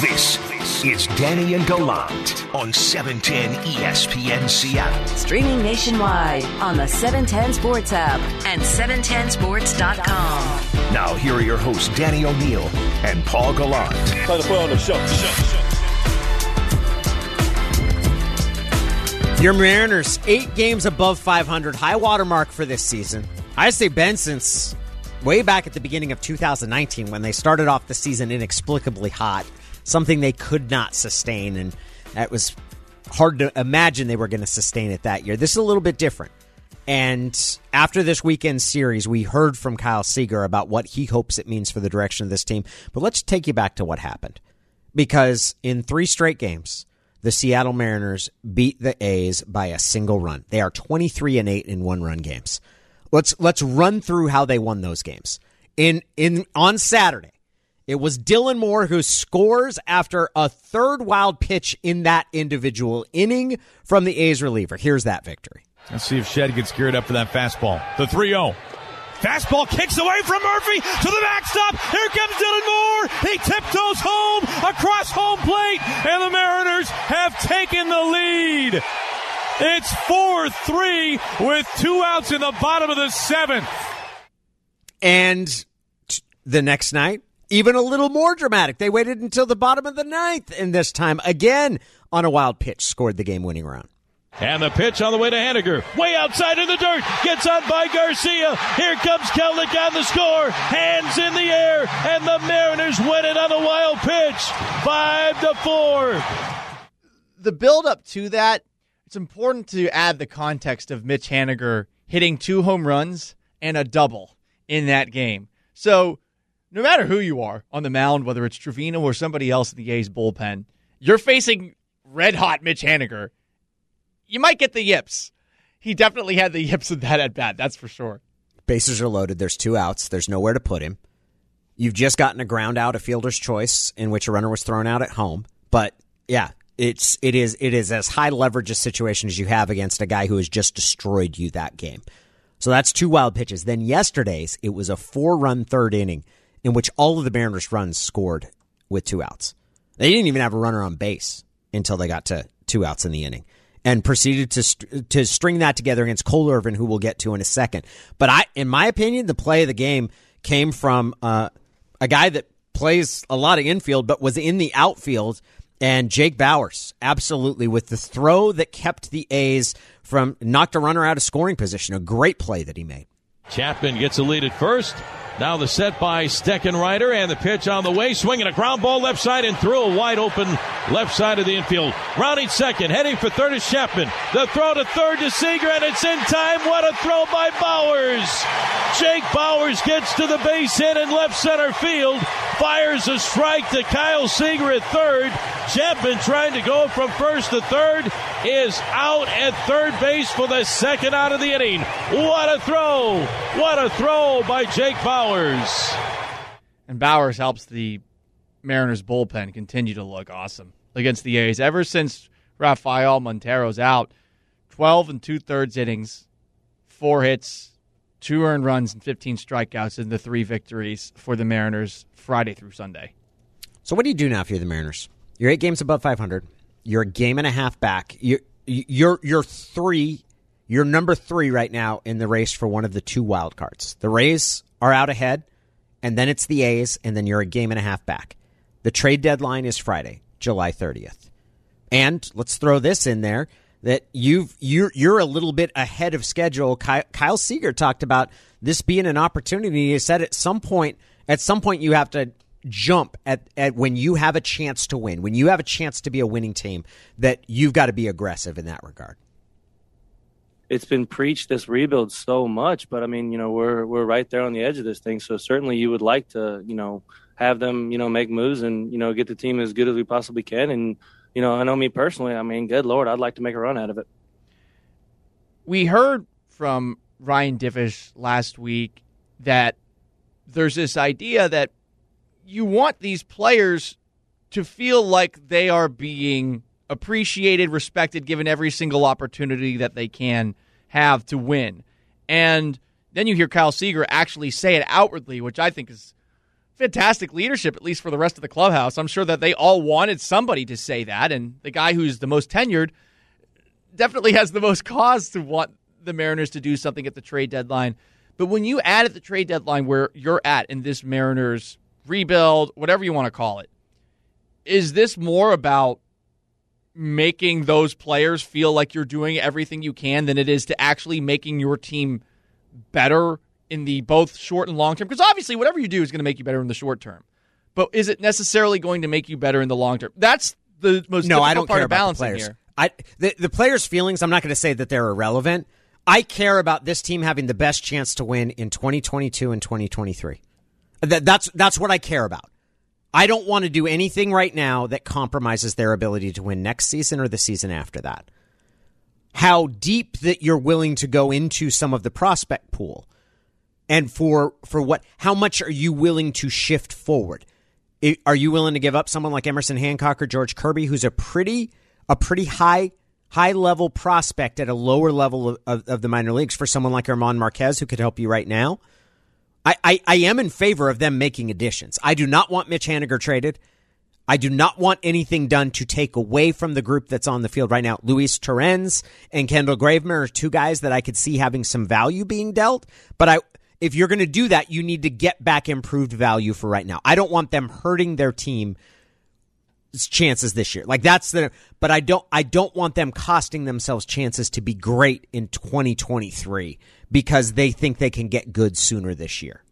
This is Danny and Gallant on 710 ESPN Seattle. Streaming nationwide on the 710 Sports app and 710sports.com. Now, here are your hosts, Danny O'Neill and Paul Gallant. Time to put on the show. show, show. Your Mariners, eight games above 500, high water mark for this season. I say Ben since way back at the beginning of 2019 when they started off the season inexplicably hot, something they could not sustain, and that was hard to imagine they were going to sustain it that year. This is a little bit different. And after this weekend series, we heard from Kyle Seager about what he hopes it means for the direction of this team. But let's take you back to what happened. Because in three straight games, the Seattle Mariners beat the A's by a single run. They are 23 and 8 in one run games. Let's let's run through how they won those games. In in on Saturday, it was Dylan Moore who scores after a third wild pitch in that individual inning from the A's reliever. Here's that victory. Let's see if Shed gets geared up for that fastball. The 3-0. Fastball kicks away from Murphy to the backstop. Here comes Dylan Moore. He tiptoes home across home plate, and the Mariners have taken the lead. It's 4 3 with two outs in the bottom of the seventh. And the next night, even a little more dramatic. They waited until the bottom of the ninth, and this time, again, on a wild pitch, scored the game winning run. And the pitch on the way to Haniger. Way outside in the dirt. Gets on by Garcia. Here comes Kelenic on the score. Hands in the air. And the Mariners win it on the wild pitch. Five to four. The build up to that it's important to add the context of Mitch Haniger hitting two home runs and a double in that game. So, no matter who you are on the mound, whether it's Trevino or somebody else in the A's bullpen, you're facing red hot Mitch Haniger. You might get the yips. He definitely had the yips in that at bat, that's for sure. Bases are loaded. There's two outs. There's nowhere to put him. You've just gotten a ground out, a fielder's choice, in which a runner was thrown out at home. But yeah, it's it is it is as high leverage a situation as you have against a guy who has just destroyed you that game. So that's two wild pitches. Then yesterday's it was a four run third inning in which all of the Mariners runs scored with two outs. They didn't even have a runner on base until they got to two outs in the inning and proceeded to to string that together against Cole Irvin, who we'll get to in a second. But I, in my opinion, the play of the game came from uh, a guy that plays a lot of infield, but was in the outfield and Jake Bauers, absolutely, with the throw that kept the A's from knocked a runner out of scoring position. A great play that he made. Chapman gets a lead at first. Now the set by Steckenrider and the pitch on the way, swinging a ground ball left side and through a wide open left side of the infield. Rounding second, heading for third is Chapman. The throw to third to Seager and it's in time. What a throw by Bauers! Jake Bauers gets to the base hit in left center field, fires a strike to Kyle Seager at third. Chapman trying to go from first to third is out at third base for the second out of the inning. What a throw! What a throw by Jake Bauers. Bauers. And Bauers helps the Mariners bullpen continue to look awesome against the A's. Ever since Rafael Montero's out, 12 and two thirds innings, four hits, two earned runs, and 15 strikeouts in the three victories for the Mariners Friday through Sunday. So, what do you do now if you're the Mariners? You're eight games above 500. You're a game and a half back. You're, you're, you're three. You're number three right now in the race for one of the two wild cards. The Rays are out ahead, and then it's the A's, and then you're a game and a half back. The trade deadline is Friday, July 30th. And let's throw this in there that you've you're you're a little bit ahead of schedule. Kyle, Kyle Seager talked about this being an opportunity. He said at some point at some point you have to jump at, at when you have a chance to win, when you have a chance to be a winning team, that you've got to be aggressive in that regard it's been preached this rebuild so much, but I mean, you know, we're we're right there on the edge of this thing. So certainly, you would like to, you know, have them, you know, make moves and you know get the team as good as we possibly can. And you know, I know me personally. I mean, good lord, I'd like to make a run out of it. We heard from Ryan Divish last week that there's this idea that you want these players to feel like they are being appreciated, respected, given every single opportunity that they can have to win. And then you hear Kyle Seager actually say it outwardly, which I think is fantastic leadership, at least for the rest of the clubhouse. I'm sure that they all wanted somebody to say that, and the guy who's the most tenured definitely has the most cause to want the Mariners to do something at the trade deadline. But when you add at the trade deadline where you're at in this Mariners rebuild, whatever you want to call it, is this more about making those players feel like you're doing everything you can than it is to actually making your team better in the both short and long term? Because obviously, whatever you do is going to make you better in the short term. But is it necessarily going to make you better in the long term? That's the most no, I don't part care of about players. here. I the, the players' feelings. I'm not going to say that they're irrelevant. I care about this team having the best chance to win in 2022 and 2023. That, that's that's what I care about. I don't want to do anything right now that compromises their ability to win next season or the season after that. How deep that you're willing to go into some of the prospect pool, and for for what? How much are you willing to shift forward? Are you willing to give up someone like Emerson Hancock or George Kirby, who's a pretty a pretty high high level prospect at a lower level of, of, of the minor leagues for someone like German Marquez who could help you right now? I, I, I am in favor of them making additions. I do not want Mitch Haniger traded. I do not want anything done to take away from the group that's on the field right now. Luis Torrens and Kendall Graveman are two guys that I could see having some value being dealt. But I, if you're going to do that, you need to get back improved value for right now. I don't want them hurting their team chances this year. Like that's the but I don't I don't want them costing themselves chances to be great in 2023 because they think they can get good sooner this year.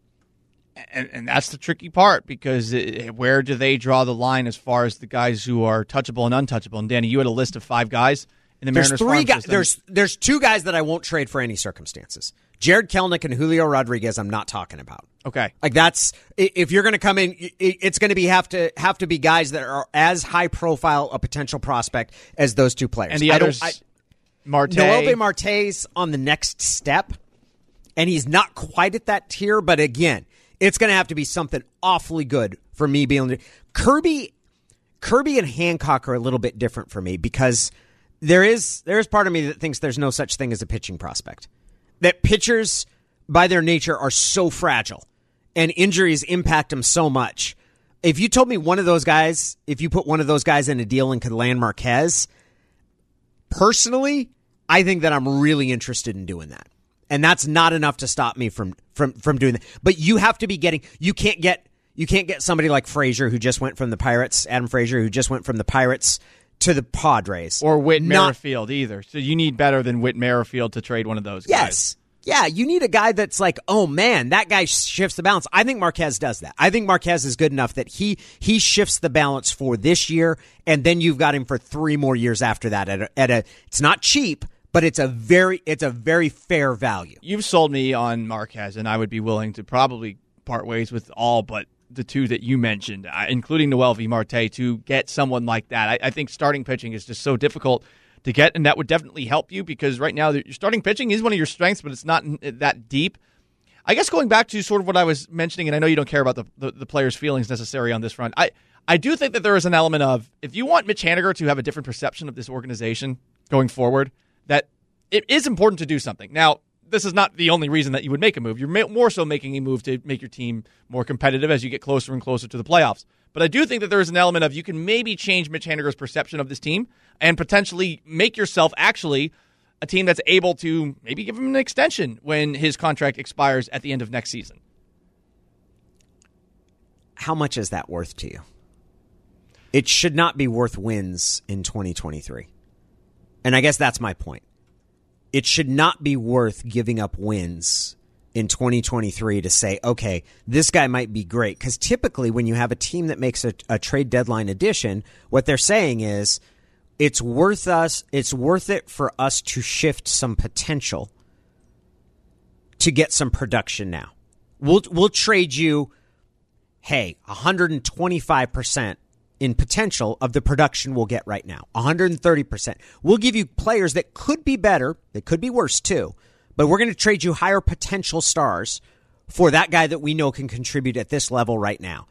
and, and that's the tricky part because it, where do they draw the line as far as the guys who are touchable and untouchable? And Danny, you had a list of five guys in the There's Mariners. three guys. system. There's there's two guys that I won't trade for any circumstances. Jarred Kelenic and Julio Rodriguez. I'm not talking about. okay. Like that's if you're going to come in, it's going to be have to have to be guys that are as high profile a potential prospect as those two players. And the I don't- others, I- Marte. Marte's on the next step, and he's not quite at that tier. But again, it's going to have to be something awfully good for me being. Kirby, Kirby and Hancock are a little bit different for me because there is there is part of me that thinks there's no such thing as a pitching prospect. That pitchers, by their nature, are so fragile, and injuries impact them so much. If you told me one of those guys, if you put one of those guys in a deal and could land Marquez, personally, I think that I'm really interested in doing that. And that's not enough to stop me from from from doing that. But you have to be getting you can't get you can't get somebody like Frazier who just went from the Pirates, Adam Frazier who just went from the Pirates to the Padres. or Whit Not- Merrifield either. So you need better than Whit Merrifield to trade one of those guys. Yes. Yeah, you need a guy that's like, oh man, that guy shifts the balance. I think Marquez does that. I think Marquez is good enough that he he shifts the balance for this year, and then you've got him for three more years after that. At a, at a it's not cheap, but it's a very it's a very fair value. You've sold me on Marquez, and I would be willing to probably part ways with all but the two that you mentioned, uh, including Noelvi Marte, to get someone like that. I, I think starting pitching is just so difficult to get, and that would definitely help you because right now your starting pitching is one of your strengths, but it's not that deep. I guess going back to sort of what I was mentioning, and I know you don't care about the, the, the players' feelings necessary on this front. I, I do think that there is an element of if you want Mitch Haniger to have a different perception of this organization going forward, that it is important to do something. Now, this is not the only reason that you would make a move. You're more so making a move to make your team more competitive as you get closer and closer to the playoffs. But I do think that there is an element of you can maybe change Mitch Haniger's perception of this team and potentially make yourself actually a team that's able to maybe give him an extension when his contract expires at the end of next season. How much is that worth to you? It should not be worth wins in 2023. And I guess that's my point. It should not be worth giving up wins in 2023 to say, okay, this guy might be great. Because typically, when you have a team that makes a, a trade deadline addition, what they're saying is it's worth us, it's worth it for us to shift some potential to get some production now. We'll we'll trade you, hey, 125% in potential of the production we'll get right now. 130%. We'll give you players that could be better, that could be worse too, but we're going to trade you higher potential stars for that guy that we know can contribute at this level right now.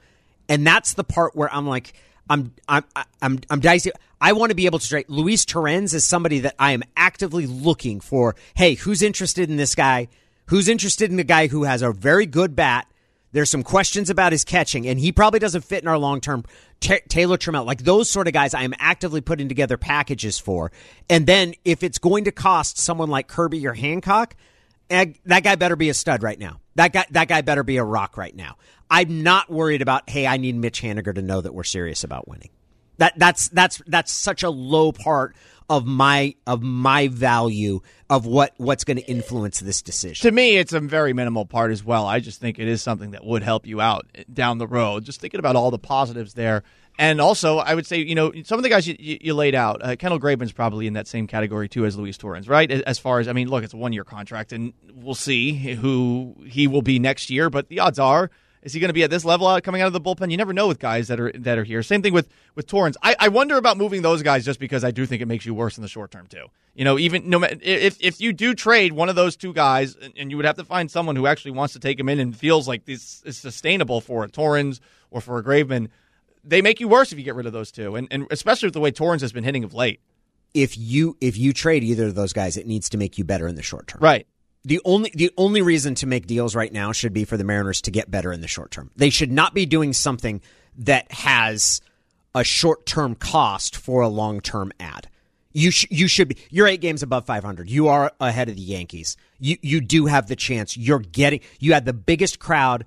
And that's the part where I'm like, I'm I'm I'm I'm dicey. I want to be able to trade. Luis Torrens is somebody that I am actively looking for. Hey, who's interested in this guy? Who's interested in the guy who has a very good bat There's some questions about his catching, and he probably doesn't fit in our long term. Ta Taylor Trammell, like those sort of guys, I am actively putting together packages for. And then if it's going to cost someone like Kirby or Hancock, eh, that guy better be a stud right now. That guy, that guy better be a rock right now. I'm not worried about. Hey, I need Mitch Haniger to know that we're serious about winning. That that's that's that's such a low part of my of my value of what what's going to influence this decision. To me, it's a very minimal part as well. I just think it is something that would help you out down the road. Just thinking about all the positives there. And also, I would say, you know, some of the guys you, you, you laid out, uh, Kendall Graveman's probably in that same category too as Luis Torrens, right? As far as, I mean, look, it's a one year contract, and we'll see who he will be next year, but the odds are is he going to be at this level out coming out of the bullpen? You never know with guys that are that are here. Same thing with with Torrens. I, I wonder about moving those guys just because I do think it makes you worse in the short term too. You know, even no if if you do trade one of those two guys, and you would have to find someone who actually wants to take him in and feels like this is sustainable for a Torrens or for a Graveman, they make you worse if you get rid of those two, and and especially with the way Torrens has been hitting of late. If you if you trade either of those guys, it needs to make you better in the short term. Right the only the only reason to make deals right now should be for the Mariners to get better in the short term. They should not be doing something that has a short term cost for a long term ad. You sh- you should be you're eight games above 500. You are ahead of the Yankees. You you do have the chance. You're getting you had the biggest crowd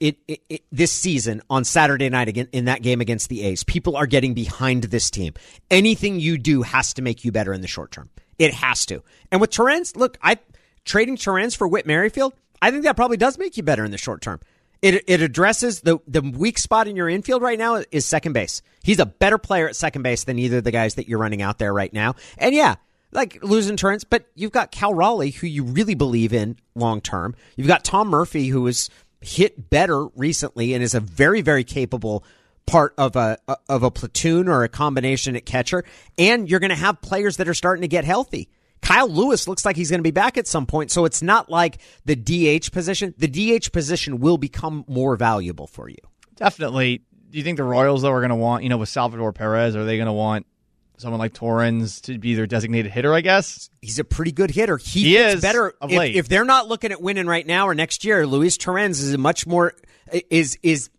it, it, it, this season on Saturday night again in that game against the A's. People are getting behind this team. Anything you do has to make you better in the short term. It has to. And with Torrens, look, I trading Torrens for Whit Merrifield, I think that probably does make you better in the short term. It, it addresses the, the weak spot in your infield right now is second base. He's a better player at second base than either of the guys that you're running out there right now. And yeah, like losing Torrens, but you've got Cal Raleigh, who you really believe in long term. You've got Tom Murphy, who has hit better recently and is a very, very capable part of a of a platoon or a combination at catcher. And you're going to have players that are starting to get healthy. Kyle Lewis looks like he's going to be back at some point. So it's not like the DH position. The DH position will become more valuable for you. Definitely. Do you think the Royals, though, are going to want, you know, with Salvador Perez, are they going to want someone like Torrens to be their designated hitter, I guess? He's a pretty good hitter. He, he is better of if, if they're not looking at winning right now or next year, Luis Torrens is a much more is is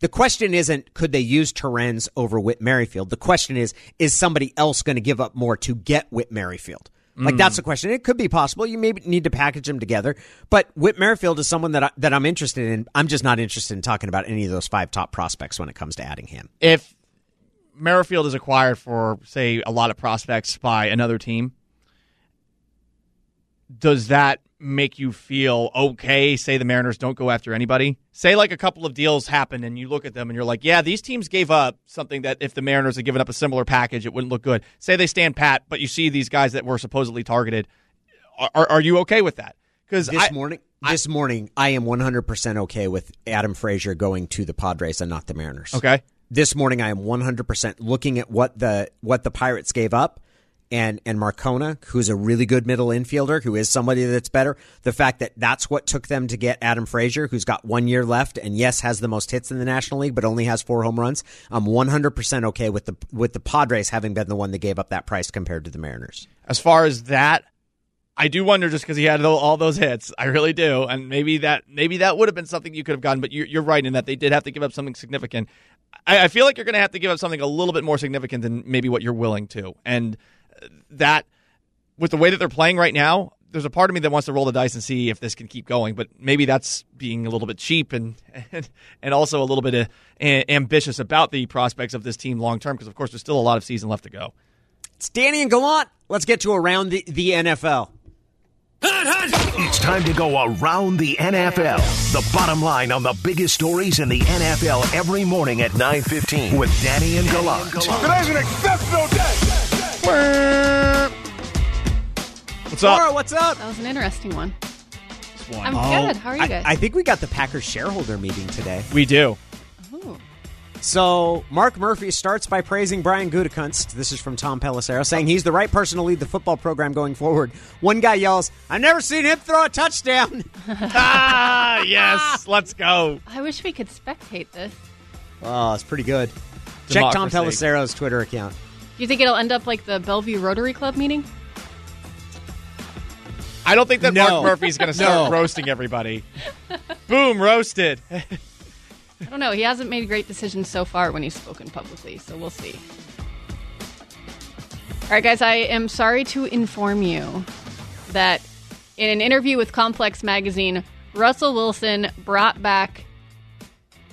the question isn't could they use Torrens over Whit Merrifield. The question is is somebody else going to give up more to get Whit Merrifield? Like that's mm. the question. It could be possible. You maybe need to package them together. But Whit Merrifield is someone that I, that I'm interested in. I'm just not interested in talking about any of those five top prospects when it comes to adding him. If Merrifield is acquired for say a lot of prospects by another team, does that make you feel okay? Say the Mariners don't go after anybody. Say like a couple of deals happen and you look at them and you're like, yeah, these teams gave up something that if the Mariners had given up a similar package, it wouldn't look good. Say they stand pat, but you see these guys that were supposedly targeted. Are, are you okay with that? Because this morning, this morning, I am 100% okay with Adam Frazier going to the Padres and not the Mariners. Okay. This morning, I am 100% looking at what the what the Pirates gave up and and Marcano, who's a really good middle infielder, who is somebody that's better. The fact that that's what took them to get Adam Frazier, who's got one year left, and yes, has the most hits in the National League, but only has four home runs. I'm 100 percent okay with the with the Padres having been the one that gave up that price compared to the Mariners. As far as that, I do wonder just because he had all those hits. I really do, and maybe that maybe that would have been something you could have gotten. But you're, you're right in that they did have to give up something significant. I, I feel like you're going to have to give up something a little bit more significant than maybe what you're willing to, and that with the way that they're playing right now, there's a part of me that wants to roll the dice and see if this can keep going. But maybe that's being a little bit cheap and and, and also a little bit uh, ambitious about the prospects of this team long term because of course there's still a lot of season left to go. It's Danny and Gallant. Let's get to around the, the NFL. It's time to go around the NFL. The bottom line on the biggest stories in the NFL every morning at 9:15 with Danny and Gallant. Today's an exceptional day. What's Laura, up? what's up? That was an interesting one. One. I'm Oh, good. How are you I, guys? I think we got the Packers shareholder meeting today. We do. Ooh. So Mark Murphy starts by praising Brian Gutekunst. This is from Tom Pelissero, saying he's the right person to lead the football program going forward. One guy yells, "I've never seen him throw a touchdown." ah, yes. Let's go. I wish we could spectate this. oh, it's pretty good. Check Tom Democracy. Pelissero's Twitter account. Do you think it'll end up like the Bellevue Rotary Club meeting? I don't think that No. Mark Murphy's going to start No. roasting everybody. Boom, roasted. I don't know. He hasn't made great decisions so far when he's spoken publicly, so we'll see. All right, guys, I am sorry to inform you that in an interview with Complex Magazine, Russell Wilson brought back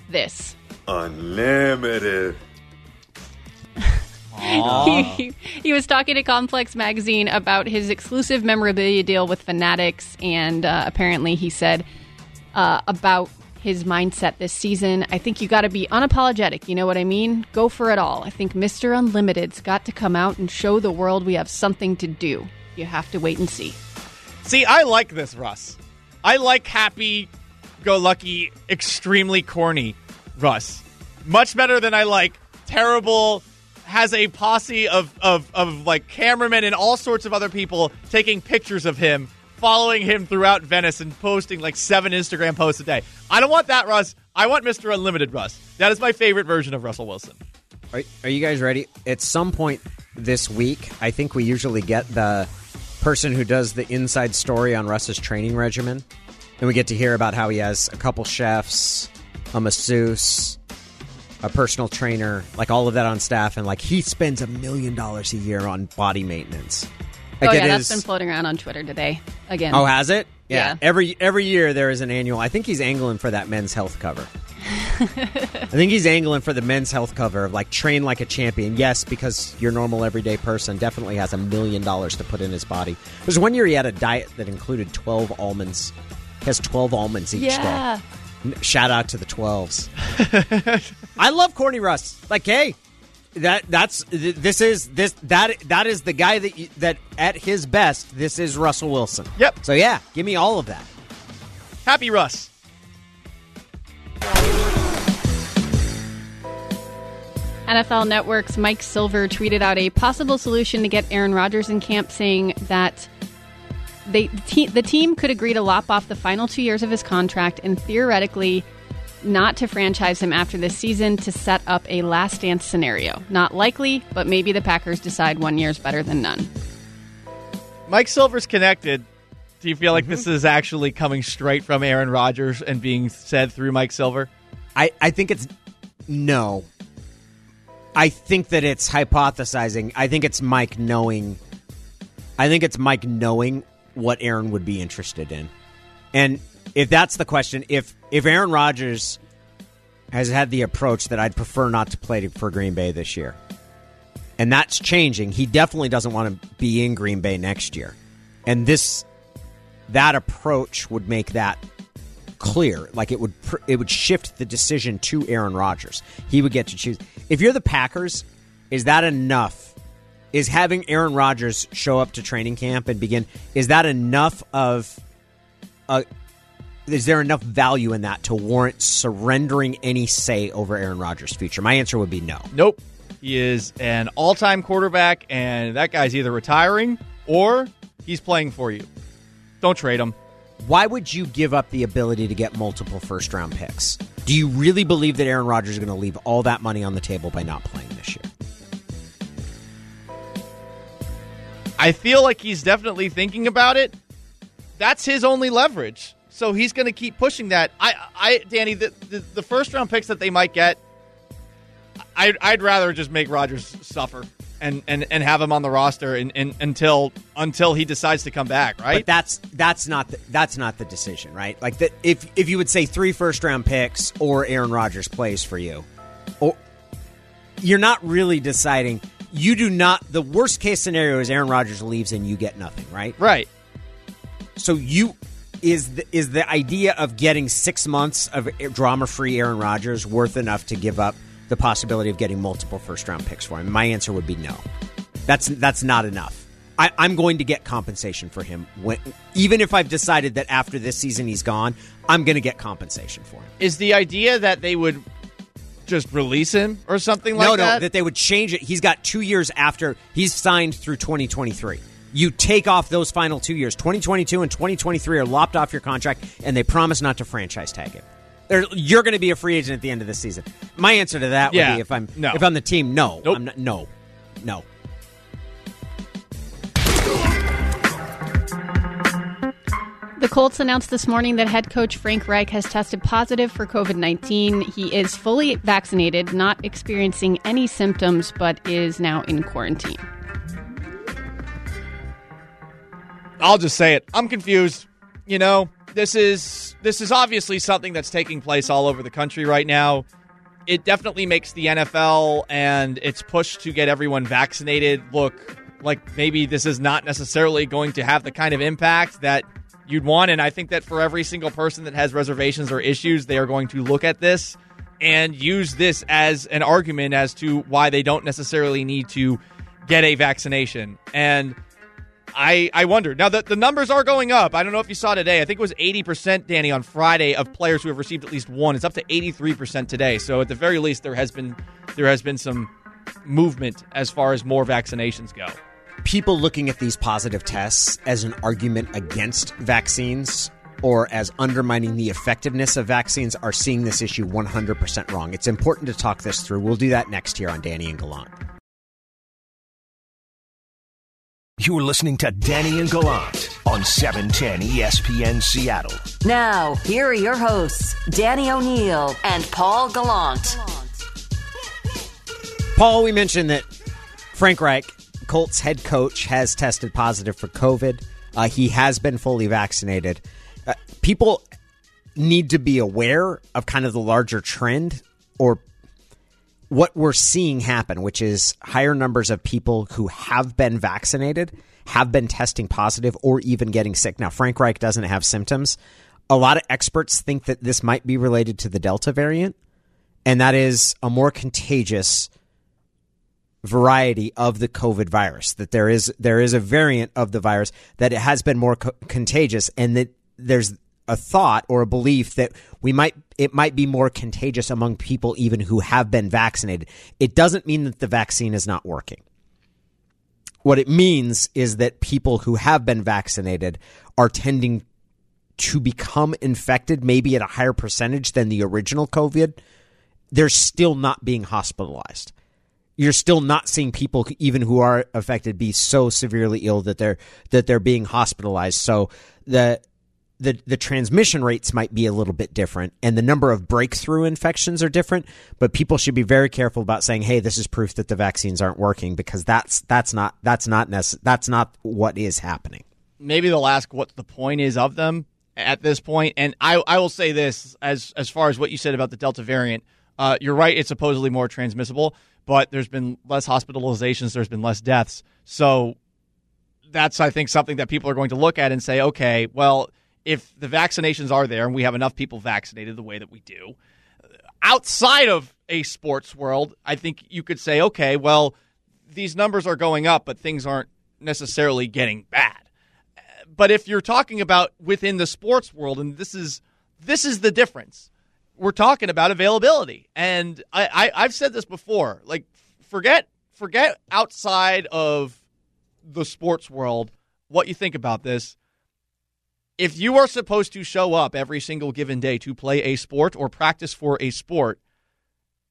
this. Unlimited. he, he was talking to Complex Magazine about his exclusive memorabilia deal with Fanatics, and uh, apparently he said uh, about his mindset this season. I think you got to be unapologetic. You know what I mean? Go for it all. I think Mr. Unlimited's got to come out and show the world we have something to do. You have to wait and see. See, I like this, Russ. I like happy go lucky, extremely corny Russ. Much better than I like terrible has a posse of, of, of like cameramen and all sorts of other people taking pictures of him, following him throughout Venice and posting like seven Instagram posts a day. I don't want that, Russ. I want Mr. Unlimited Russ. That is my favorite version of Russell Wilson. Are, are you guys ready? At some point this week, I think we usually get the person who does the inside story on Russ's training regimen. And we get to hear about how he has a couple chefs, a masseuse, a personal trainer, like all of that on staff. And like he spends a million dollars a year on body maintenance. Like oh yeah, that's is- been floating around on Twitter today again. Oh, has it? Yeah. Every every year there is an annual. I think he's angling for that men's health cover. I think he's angling for the men's health cover of like train like a champion. Yes, because your normal everyday person definitely has a million dollars to put in his body. There's one year he had a diet that included 12 almonds. He has 12 almonds each yeah. day. N- Shout out to the 12s. I love Corny Russ. Like, hey, that that's this is this that that is the guy that you, that at his best this is Russell Wilson. Yep. So yeah, give me all of that. Happy Russ. NFL Network's Mike Silver tweeted out a possible solution to get Aaron Rodgers in camp, saying that they, the, te- the team could agree to lop off the final two years of his contract and theoretically not to franchise him after this season to set up a last dance scenario. Not likely, but maybe the Packers decide one year is better than none. Mike Silver's connected. Do you feel like mm-hmm. this is actually coming straight from Aaron Rodgers and being said through Mike Silver? I I think it's no. I think that it's hypothesizing. I think it's Mike knowing. I think it's Mike knowing what Aaron would be interested in, and if that's the question, if if Aaron Rodgers has had the approach that I'd prefer not to play for Green Bay this year, and that's changing. He definitely doesn't want to be in Green Bay next year, and this that approach would make that clear. Like it would it would shift the decision to Aaron Rodgers. He would get to choose. If you're the Packers, is that enough? Is having Aaron Rodgers show up to training camp and begin is that enough of a is there enough value in that to warrant surrendering any say over Aaron Rodgers' future? My answer would be no. Nope. He is an all time quarterback, and that guy's either retiring or he's playing for you. Don't trade him. Why would you give up the ability to get multiple first round picks? Do you really believe that Aaron Rodgers is going to leave all that money on the table by not playing this year? I feel like he's definitely thinking about it. That's his only leverage. So he's going to keep pushing that. I, I, Danny, the, the, the first round picks that they might get, I'd, I'd rather just make Rodgers suffer and, and, and have him on the roster and, and, until until he decides to come back. Right? But that's that's not the, that's not the decision, right? Like that if if you would say three first round picks or Aaron Rodgers plays for you, or you're not really deciding. You do not. The worst case scenario is Aaron Rodgers leaves and you get nothing, right? right. So you is the, is the idea of getting six months of drama free Aaron Rodgers worth enough to give up the possibility of getting multiple first round picks for him? My answer would be no. That's that's not enough. I, I'm going to get compensation for him. When, even if I've decided that after this season he's gone, I'm going to get compensation for him. Is the idea that they would just release him or something like that. no, no, that? they would change it. He's got two years after he's signed through 2023. You take off those final two years. 2022 and 2023 are lopped off your contract, and they promise not to franchise tag him. They're- You're going to be a free agent at the end of the season. My answer to that would be if I'm No. if I'm the team, no, Nope. I'm not, no, no. The Colts announced this morning that head coach Frank Reich has tested positive for COVID 19. He is fully vaccinated, not experiencing any symptoms, but is now in quarantine. I'll just say it. I'm confused. You know, this is this is obviously something that's taking place all over the country right now. It definitely makes the NFL and its push to get everyone vaccinated look like maybe this is not necessarily going to have the kind of impact that you'd want. And I think that for every single person that has reservations or issues, they are going to look at this and use this as an argument as to why they don't necessarily need to get a vaccination. And I I wonder. Now the, the numbers are going up. I don't know if you saw today. I think it was 80%, Danny, on Friday of players who have received at least one. It's up to 83% today. So at the very least there has been there has been some movement as far as more vaccinations go people looking at these positive tests as an argument against vaccines or as undermining the effectiveness of vaccines are seeing this issue 100% wrong. It's important to talk this through. We'll do that next here on Danny and Gallant. You're listening to Danny and Gallant on 710 ESPN Seattle. Now, here are your hosts, Danny O'Neill and Paul Gallant. Paul, we mentioned that Frank Reich Colts head coach has tested positive for COVID. Uh, he has been fully vaccinated. Uh, people need to be aware of kind of the larger trend or what we're seeing happen, which is higher numbers of people who have been vaccinated, have been testing positive, or even getting sick. Now, Frank Reich doesn't have symptoms. A lot of experts think that this might be related to the Delta variant, and that is a more contagious variety of the COVID virus. That there is there is a variant of the virus that it has been more co- contagious, and that there's a thought or a belief that we might it might be more contagious among people even who have been vaccinated. It doesn't mean that the vaccine is not working. What it means is that people who have been vaccinated are tending to become infected maybe at a higher percentage than the original COVID. They're still not being hospitalized you're still not seeing people even who are affected be so severely ill that they're that they're being hospitalized. So the the the transmission rates might be a little bit different and the number of breakthrough infections are different, but people should be very careful about saying, "Hey, this is proof that the vaccines aren't working" because that's that's not that's not nece- that's not what is happening. Maybe they'll ask what the point is of them at this point. and I I will say this as as far as what you said about the Delta variant, uh, you're right. It's supposedly more transmissible but there's been less hospitalizations, there's been less deaths. So that's, I think, something that people are going to look at and say, okay, well, if the vaccinations are there and we have enough people vaccinated the way that we do, outside of a sports world, I think you could say, okay, well, these numbers are going up, but things aren't necessarily getting bad. But if you're talking about within the sports world, and this is this is the difference we're talking about availability. And I, I have said this before. Like forget forget outside of the sports world what you think about this. If you are supposed to show up every single given day to play a sport or practice for a sport,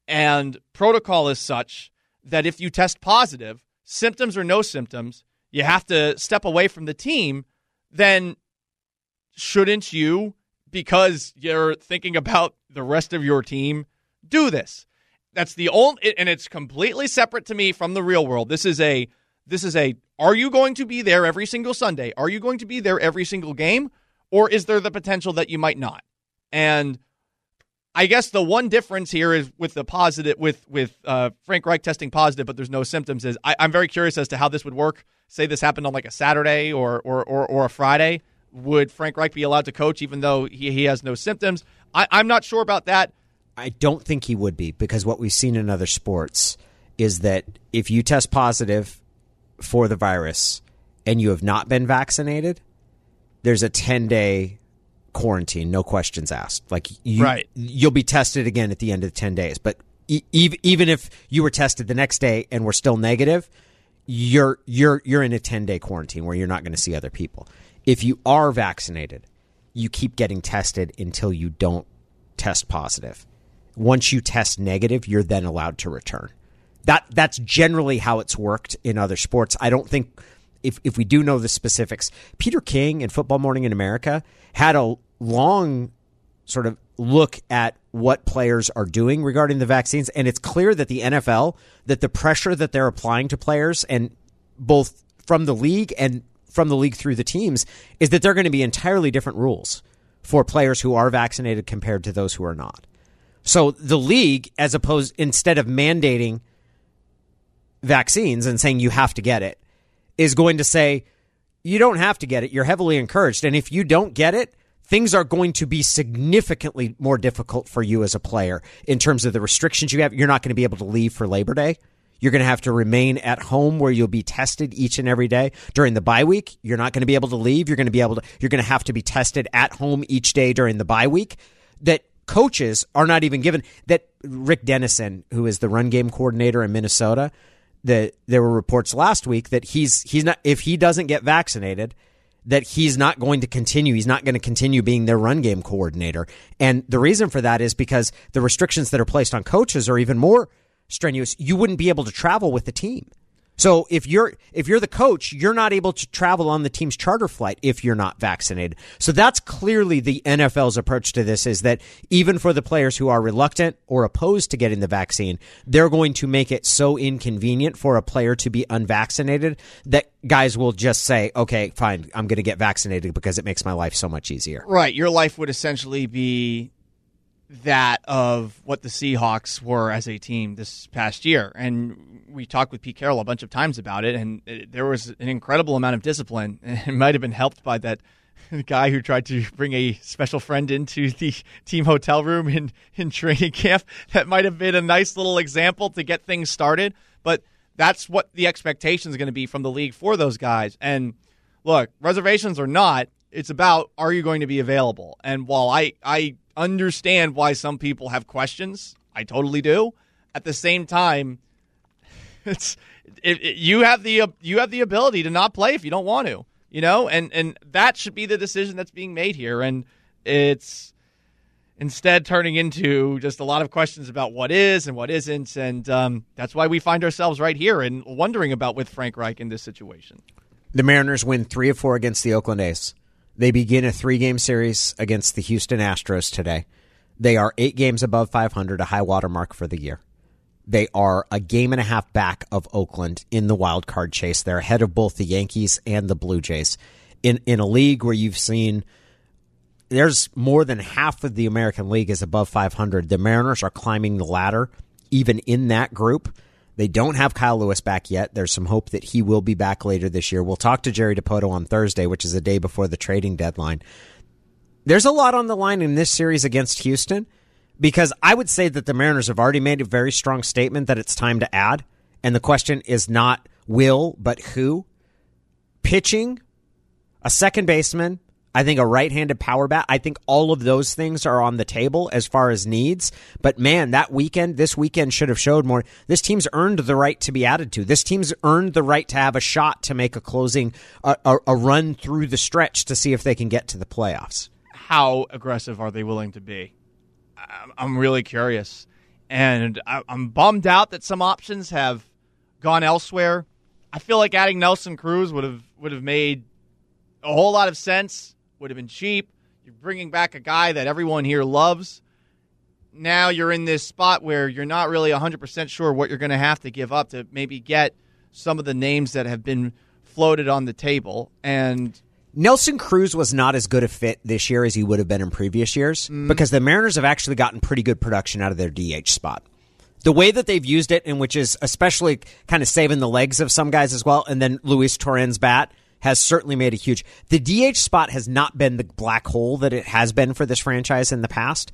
and protocol is such that if you test positive, symptoms or no symptoms, you have to step away from the team, then shouldn't you because you're thinking about the rest of your team, do this. That's the only, and it's completely separate to me from the real world. This is a, this is a, are you going to be there every single Sunday? Are you going to be there every single game? Or is there the potential that you might not? And I guess the one difference here is with the positive, with with uh, Frank Reich testing positive, but there's no symptoms. Is I, am very curious as to how this would work. Say this happened on like a Saturday or or or, or a Friday would Frank Reich be allowed to coach even though he, he has no symptoms? I, I'm not sure about that. I don't think he would be because what we've seen in other sports is that if you test positive for the virus and you have not been vaccinated, there's a 10 day quarantine, no questions asked. Like you, right. you'll be tested again at the end of the 10 days. But e- even if you were tested the next day and were still negative, you're you're you're in a 10 day quarantine where you're not going to see other people if you are vaccinated, you keep getting tested until you don't test positive. Once you test negative, you're then allowed to return. That that's generally how it's worked in other sports. I don't think if if we do know the specifics, Peter King in Football Morning in America had a long sort of look at what players are doing regarding the vaccines and it's clear that the NFL that the pressure that they're applying to players and both from the league and from the league through the teams is that they're going to be entirely different rules for players who are vaccinated compared to those who are not. So the league as opposed instead of mandating vaccines and saying you have to get it is going to say you don't have to get it you're heavily encouraged and if you don't get it things are going to be significantly more difficult for you as a player in terms of the restrictions you have. You're not going to be able to leave for Labor Day. You're going to have to remain at home where you'll be tested each and every day during the bye week. You're not going to be able to leave. You're going to be able to, you're going to have to be tested at home each day during the bye week. That coaches are not even given that Rick Dennison, who is the run game coordinator in Minnesota, that there were reports last week that he's, he's not, if he doesn't get vaccinated, that he's not going to continue. He's not going to continue being their run game coordinator. And the reason for that is because the restrictions that are placed on coaches are even more strenuous. You wouldn't be able to travel with the team. So if you're if you're the coach, you're not able to travel on the team's charter flight if you're not vaccinated. So that's clearly the NFL's approach to this is that even for the players who are reluctant or opposed to getting the vaccine, they're going to make it so inconvenient for a player to be unvaccinated that guys will just say, "Okay, fine, I'm going to get vaccinated because it makes my life so much easier." Right, your life would essentially be that of what the Seahawks were as a team this past year. And we talked with Pete Carroll a bunch of times about it, and it, there was an incredible amount of discipline. It might have been helped by that guy who tried to bring a special friend into the team hotel room in, in training camp. That might have been a nice little example to get things started. But that's what the expectation is going to be from the league for those guys. And look, reservations or not, it's about are you going to be available? And while I, I understand why some people have questions. I totally do. At the same time, it's it, it, you have the you have the ability to not play if you don't want to, you know, and and that should be the decision that's being made here, and it's instead turning into just a lot of questions about what is and what isn't, and um, that's why we find ourselves right here and wondering about with Frank Reich in this situation. The Mariners win three of four against the Oakland A's. They begin a three game series against the Houston Astros today. They are eight games above 500, a high water mark for the year. They are a game and a half back of Oakland in the wild card chase. They're ahead of both the Yankees and the Blue Jays. In in a league where you've seen there's more than half of the American League is above 500. The Mariners are climbing the ladder even in that group. They don't have Kyle Lewis back yet. There's some hope that he will be back later this year. We'll talk to Jerry Dipoto on Thursday, which is a day before the trading deadline. There's a lot on the line in this series against Houston because I would say that the Mariners have already made a very strong statement that it's time to add. And the question is not will, but who. Pitching, a second baseman, I think a right-handed power bat. I think all of those things are on the table as far as needs. But man, that weekend, this weekend should have showed more. This team's earned the right to be added to. This team's earned the right to have a shot to make a closing, a, a, a run through the stretch to see if they can get to the playoffs. How aggressive are they willing to be? I'm really curious, and I'm bummed out that some options have gone elsewhere. I feel like adding Nelson Cruz would have would have made a whole lot of sense would have been cheap. You're bringing back a guy that everyone here loves. Now you're in this spot where you're not really 100% sure what you're going to have to give up to maybe get some of the names that have been floated on the table. And Nelson Cruz was not as good a fit this year as he would have been in previous years mm. because the Mariners have actually gotten pretty good production out of their DH spot. The way that they've used it, and which is especially kind of saving the legs of some guys as well, and then Luis Torrens bat has certainly made a huge. The DH spot has not been the black hole that it has been for this franchise in the past.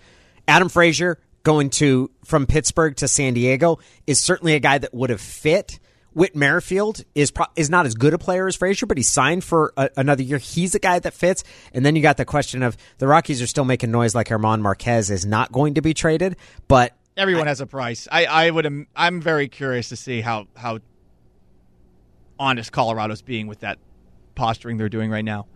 Adam Frazier going to from Pittsburgh to San Diego is certainly a guy that would have fit. Whit Merrifield is pro- is not as good a player as Frazier, but he's signed for a, another year. He's a guy that fits. And then you got the question of the Rockies are still making noise like German Marquez is not going to be traded, but everyone I, has a price. I, I would I'm very curious to see how how honest Colorado's being with that posturing they're doing right now?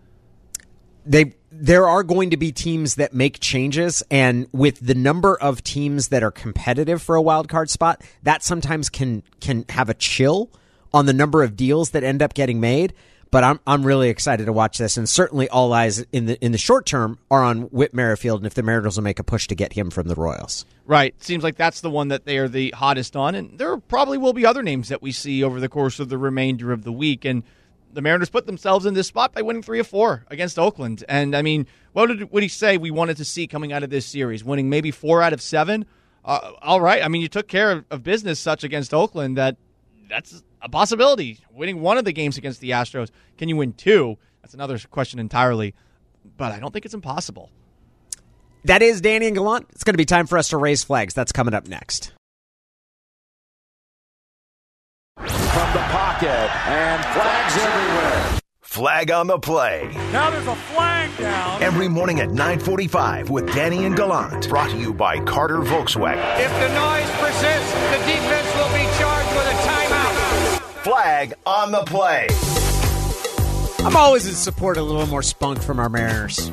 They there are going to be teams that make changes, and with the number of teams that are competitive for a wild card spot, that sometimes can can have a chill on the number of deals that end up getting made. but I'm I'm really excited to watch this, and certainly all eyes in the in the short term are on Whit Merrifield, and if the Mariners will make a push to get him from the Royals. Right. Seems like that's the one that they are the hottest on, and there probably will be other names that we see over the course of the remainder of the week. And the Mariners put themselves in this spot by winning three of four against Oakland. And I mean, what did would he say we wanted to see coming out of this series? Winning maybe four out of seven. Uh, all right. I mean, you took care of, of business such against Oakland that that's a possibility. Winning one of the games against the Astros. Can you win two? That's another question entirely. But I don't think it's impossible. That is Danny and Gallant. It's going to be time for us to raise flags. That's coming up next. From the pocket, and flags everywhere. Flag on the play. Now there's a flag down. Every morning at 945 with Danny and Gallant. Brought to you by Carter Volkswagen. If the noise persists, the defense will be charged with a timeout. Flag on the play. I'm always in support of a little more spunk from our Mariners.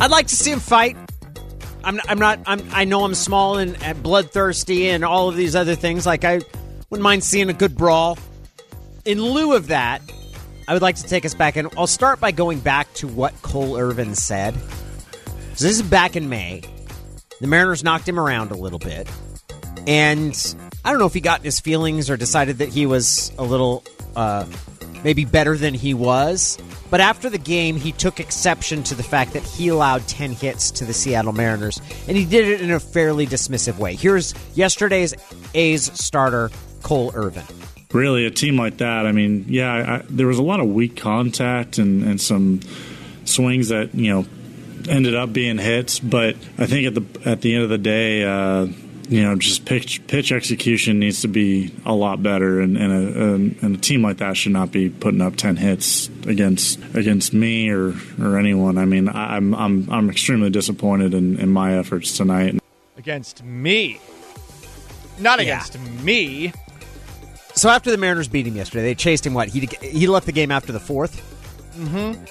I'd like to see him fight. I'm, I'm not. I'm, I know I'm small and, and bloodthirsty and all of these other things. Like I wouldn't mind seeing a good brawl. In lieu of that, I would like to take us back, and I'll start by going back to what Cole Irvin said. So this is back in May. The Mariners knocked him around a little bit, and I don't know if he got his feelings or decided that he was a little uh, maybe better than he was. But after the game, he took exception to the fact that he allowed 10 hits to the Seattle Mariners, and he did it in a fairly dismissive way. Here's yesterday's A's starter, Cole Irvin. Really, a team like that, I mean, yeah, I, there was a lot of weak contact and, and some swings that, you know, ended up being hits, but I think at the at the end of the day, uh, you know, just pitch pitch execution needs to be a lot better, and, and a, and a team like that should not be putting up ten hits against against me or, or anyone. I mean, I'm I'm I'm extremely disappointed in, in my efforts tonight. Against me, not Yeah. against me. So after the Mariners beat him yesterday, they chased him. What he he left the game after the 4th Mm-hmm.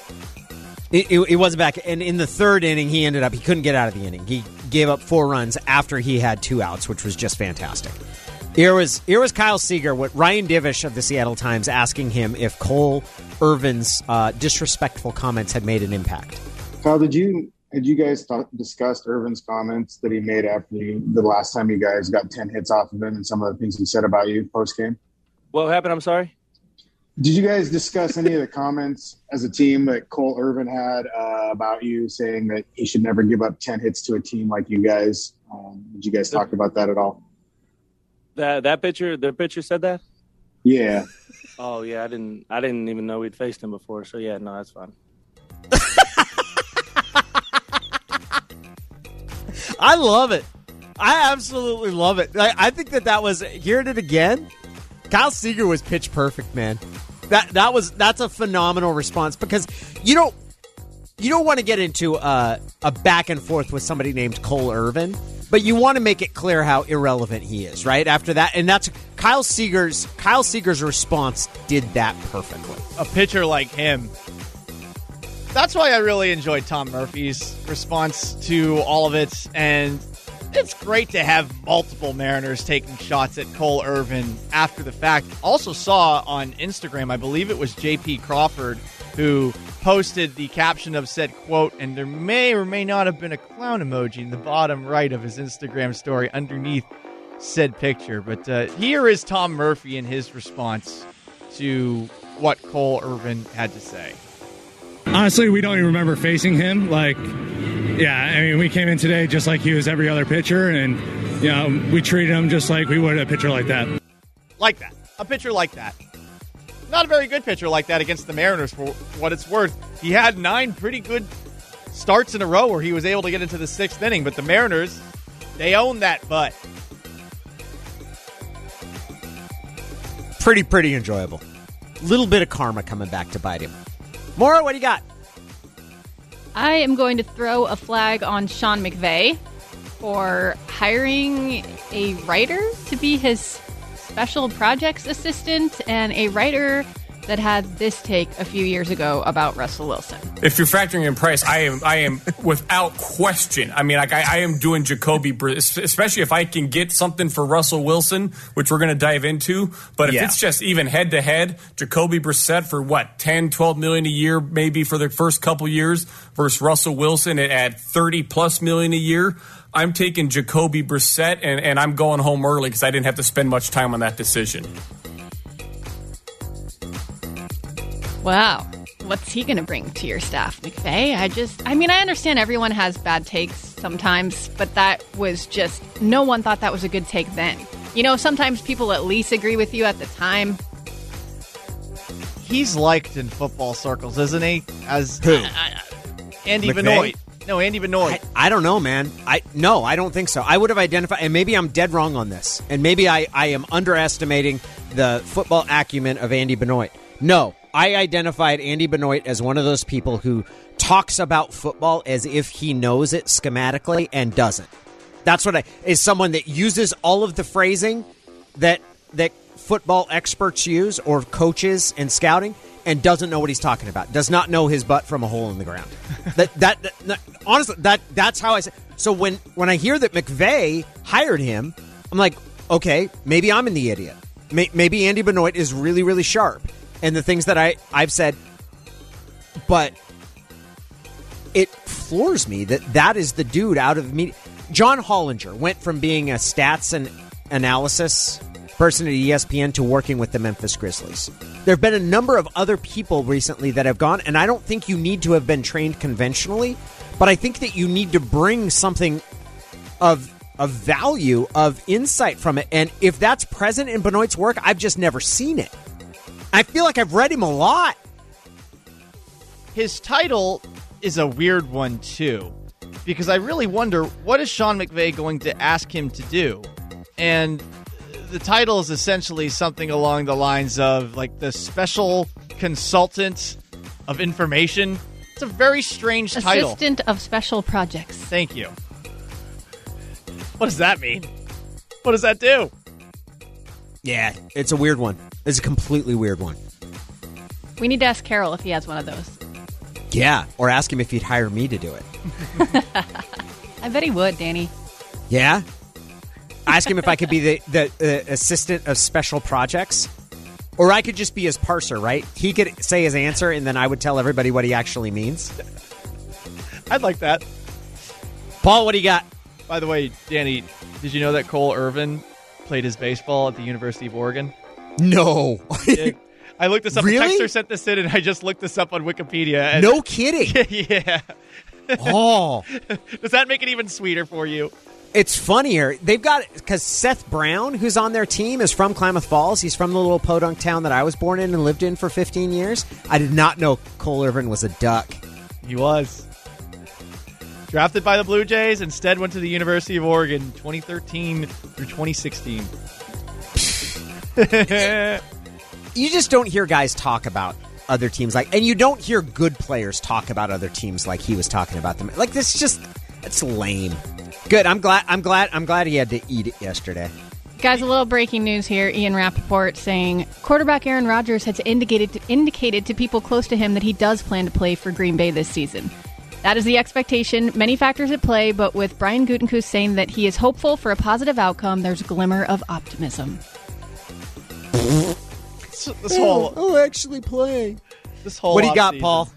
It, it, it wasn't back, and in the third inning, he ended up he couldn't get out of the inning. He gave up four runs after he had two outs, which was just fantastic. Here was here was Kyle Seager, what Ryan Divish of the Seattle Times asking him if Cole Irvin's uh, disrespectful comments had made an impact. Kyle, did you had you guys talk, discussed Irvin's comments that he made after you, the last time you guys got ten hits off of him and some of the things he said about you post game? What happened? I'm sorry. Did you guys discuss any of the comments as a team that Cole Irvin had uh, about you, saying that he should never give up ten hits to a team like you guys? Um, did you guys talk about that at all? That that pitcher, the pitcher said that. Yeah. Oh yeah, I didn't. I didn't even know we'd faced him before. So yeah, no, that's fine. I love it. I absolutely love it. I, I think that that was hearing it again. Kyle Seager was pitch perfect, man. That that was that's a phenomenal response because you don't you don't want to get into a, a back and forth with somebody named Cole Irvin, but you want to make it clear how irrelevant he is, right? After that, and that's Kyle Seager's Kyle Seager's response did that perfectly. a pitcher like him. That's why I really enjoyed Tom Murphy's response to all of it. And it's great to have multiple Mariners taking shots at Cole Irvin after the fact. Also saw on Instagram, I believe it was JP Crawford who posted the caption of said quote, and there may or may not have been a clown emoji in the bottom right of his Instagram story underneath said picture. But uh, here is Tom Murphy in his response to what Cole Irvin had to say. Honestly, we don't even remember facing him. Like, yeah, I mean, we came in today just like he was every other pitcher, and you know, we treated him just like we would a pitcher like that. Like that. A pitcher like that. Not a very good pitcher like that against the Mariners for what it's worth. He had nine pretty good starts in a row where he was able to get into the sixth inning, but the Mariners, they own that butt. Pretty pretty enjoyable. Little bit of karma coming back to bite him. Maura, what do you got? I am going to throw a flag on Sean McVay for hiring a writer to be his special projects assistant and a writer that had this take a few years ago about Russell Wilson. If you're factoring in price, I am I am without question. I mean, like I, I am doing Jacoby, especially if I can get something for Russell Wilson, which we're going to dive into. But if Yeah. it's just even head to head, Jacoby Brissett for what 10, 12 million a year, maybe for the first couple years, versus Russell Wilson at- at 30 plus million a year. I'm taking Jacoby Brissett, and, and I'm going home early because I didn't have to spend much time on that decision. Wow. What's he going to bring to your staff, McVay? I just, I mean, I understand everyone has bad takes sometimes, but that was just, no one thought that was a good take then. You know, sometimes people at least agree with you at the time. He's liked in football circles, isn't he? As Who? Andy McVay? Benoit. No, Andy Benoit. I, I don't know, man. I no, I don't think so. I would have identified, and maybe I'm dead wrong on this, and maybe I, I am underestimating the football acumen of Andy Benoit. No, I identified Andy Benoit as one of those people who talks about football as if he knows it schematically and doesn't. That's what I is someone that uses all of the phrasing that that football experts use or coaches and scouting and doesn't know what he's talking about. Does not know his butt from a hole in the ground. that, that that that- honestly that that's how I say. So when when I hear that McVay hired him, I'm like, okay, maybe I'm in the idiot. Maybe Andy Benoit is really really sharp and the things that I I've said, but it floors me that that is the dude out of me. John Hollinger went from being a stats and analysis person at ESPN to working with the Memphis Grizzlies. There have been a number of other people recently that have gone, and I don't think you need to have been trained conventionally, but I think that you need to bring something of of value, of insight from it. And if that's present in Benoit's work, I've just never seen it. I feel like I've read him a lot. His title is a weird one too, because I really wonder what is Sean McVay going to ask him to do, and the title is essentially something along the lines of like the special consultant of information. It's a very strange title. Assistant of Special Projects. Thank you. What does that mean? What does that do? Yeah, it's a weird one. It's a completely weird one. We need to ask Carroll if he has one of those. Yeah, or ask him if he'd hire me to do it. I bet he would, Danny. Yeah. Ask him if I could be the, the uh, assistant of special projects. Or I could just be his parser, right? He could say his answer and then I would tell everybody what he actually means. I'd like that. Paul, what do you got? By the way, Danny, did you know that Cole Irvin played his baseball at the University of Oregon? No. I looked this up. Really? A texter sent this in, and I just looked this up on Wikipedia. And No kidding. yeah. Oh. Does that make it even sweeter for you? It's funnier. They've got because Seth Brown, who's on their team, is from Klamath Falls. He's from the little podunk town that I was born in and lived in for 15 years. I did not know Cole Irvin was a duck. He was. Drafted by the Blue Jays, instead went to the University of Oregon 2013 through 2016. you just don't hear guys talk about other teams like, and you don't hear good players talk about other teams like he was talking about them. Like this, just it's lame. Good. I'm glad. I'm glad. I'm glad he had to eat it yesterday. Guys, a little breaking news here. Ian Rapoport saying quarterback Aaron Rodgers has indicated to, indicated to people close to him that he does plan to play for Green Bay this season. That is the expectation. Many factors at play, but with Brian Gutekunst saying that he is hopeful for a positive outcome, there's a glimmer of optimism. This, this whole oh, oh actually play. this whole What do you got, offseason- Paul?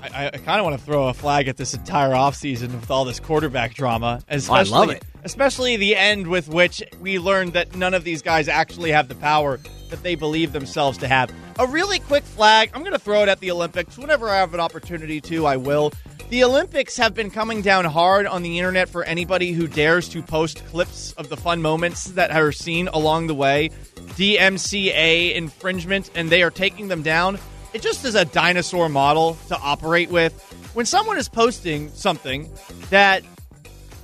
I, I kind of want to throw a flag at this entire offseason with all this quarterback drama. Oh, especially, love it. Especially the end with which we learned that none of these guys actually have the power that they believe themselves to have. A really quick flag. I'm going to throw it at the Olympics. Whenever I have an opportunity to, I will. The Olympics have been coming down hard on the internet for anybody who dares to post clips of the fun moments that are seen along the way. DMCA infringement, and they are taking them down. It just is a dinosaur model to operate with. When someone is posting something that,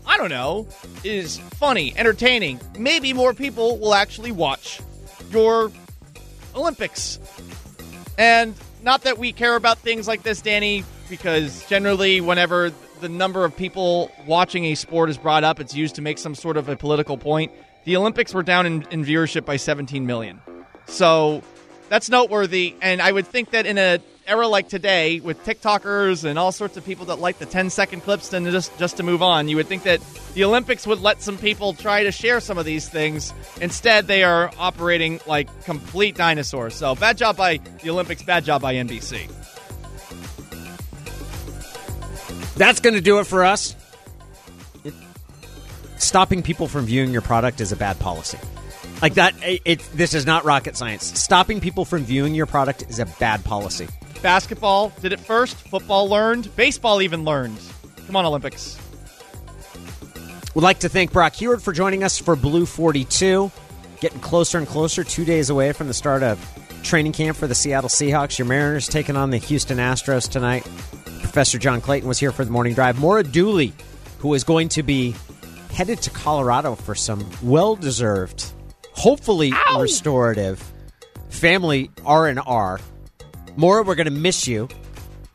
I don't know, is funny, entertaining, maybe more people will actually watch your Olympics. And not that we care about things like this, Danny, because generally, whenever the number of people watching a sport is brought up, it's used to make some sort of a political point. The Olympics were down in, in viewership by 17 million. So that's noteworthy. And I would think that in a era like today, with TikTokers and all sorts of people that like the 10 second clips and just just to move on, you would think that the Olympics would let some people try to share some of these things. Instead, they are operating like complete dinosaurs. So bad job by the Olympics, bad job by NBC. That's going to do it for us. It, stopping people from viewing your product is a bad policy. Like that, it, it, this is not rocket science. Stopping people from viewing your product is a bad policy. Basketball did it first. Football learned. Baseball even learned. Come on, Olympics. We'd like to thank Brock Huard for joining us for Blue 42. Getting closer and closer, two days away from the start of training camp for the Seattle Seahawks. Your Mariners taking on the Houston Astros tonight. Professor John Clayton was here for the morning drive. Maura Dooley, who is going to be headed to Colorado for some well deserved, hopefully Ow! restorative family R and R. Maura, we're going to miss you,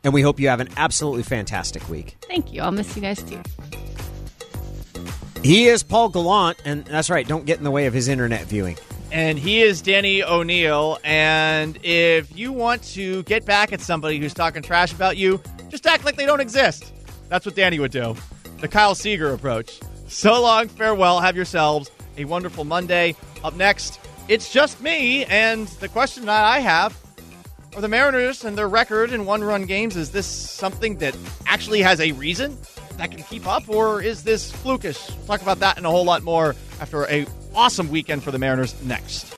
and we hope you have an absolutely fantastic week. Thank you. I'll miss you guys too. He is Paul Gallant, and that's right. Don't get in the way of his internet viewing. And he is Danny O'Neill. And if you want to get back at somebody who's talking trash about you, just act like they don't exist. That's what Danny would do. The Kyle Seager approach. So long, farewell. Have yourselves a wonderful Monday. Up next, it's just me. And the question that I have are the Mariners and their record in one run games, is this something that actually has a reason? that can keep up, or is this flukish? We'll talk about that and a whole lot more after a awesome weekend for the Mariners next.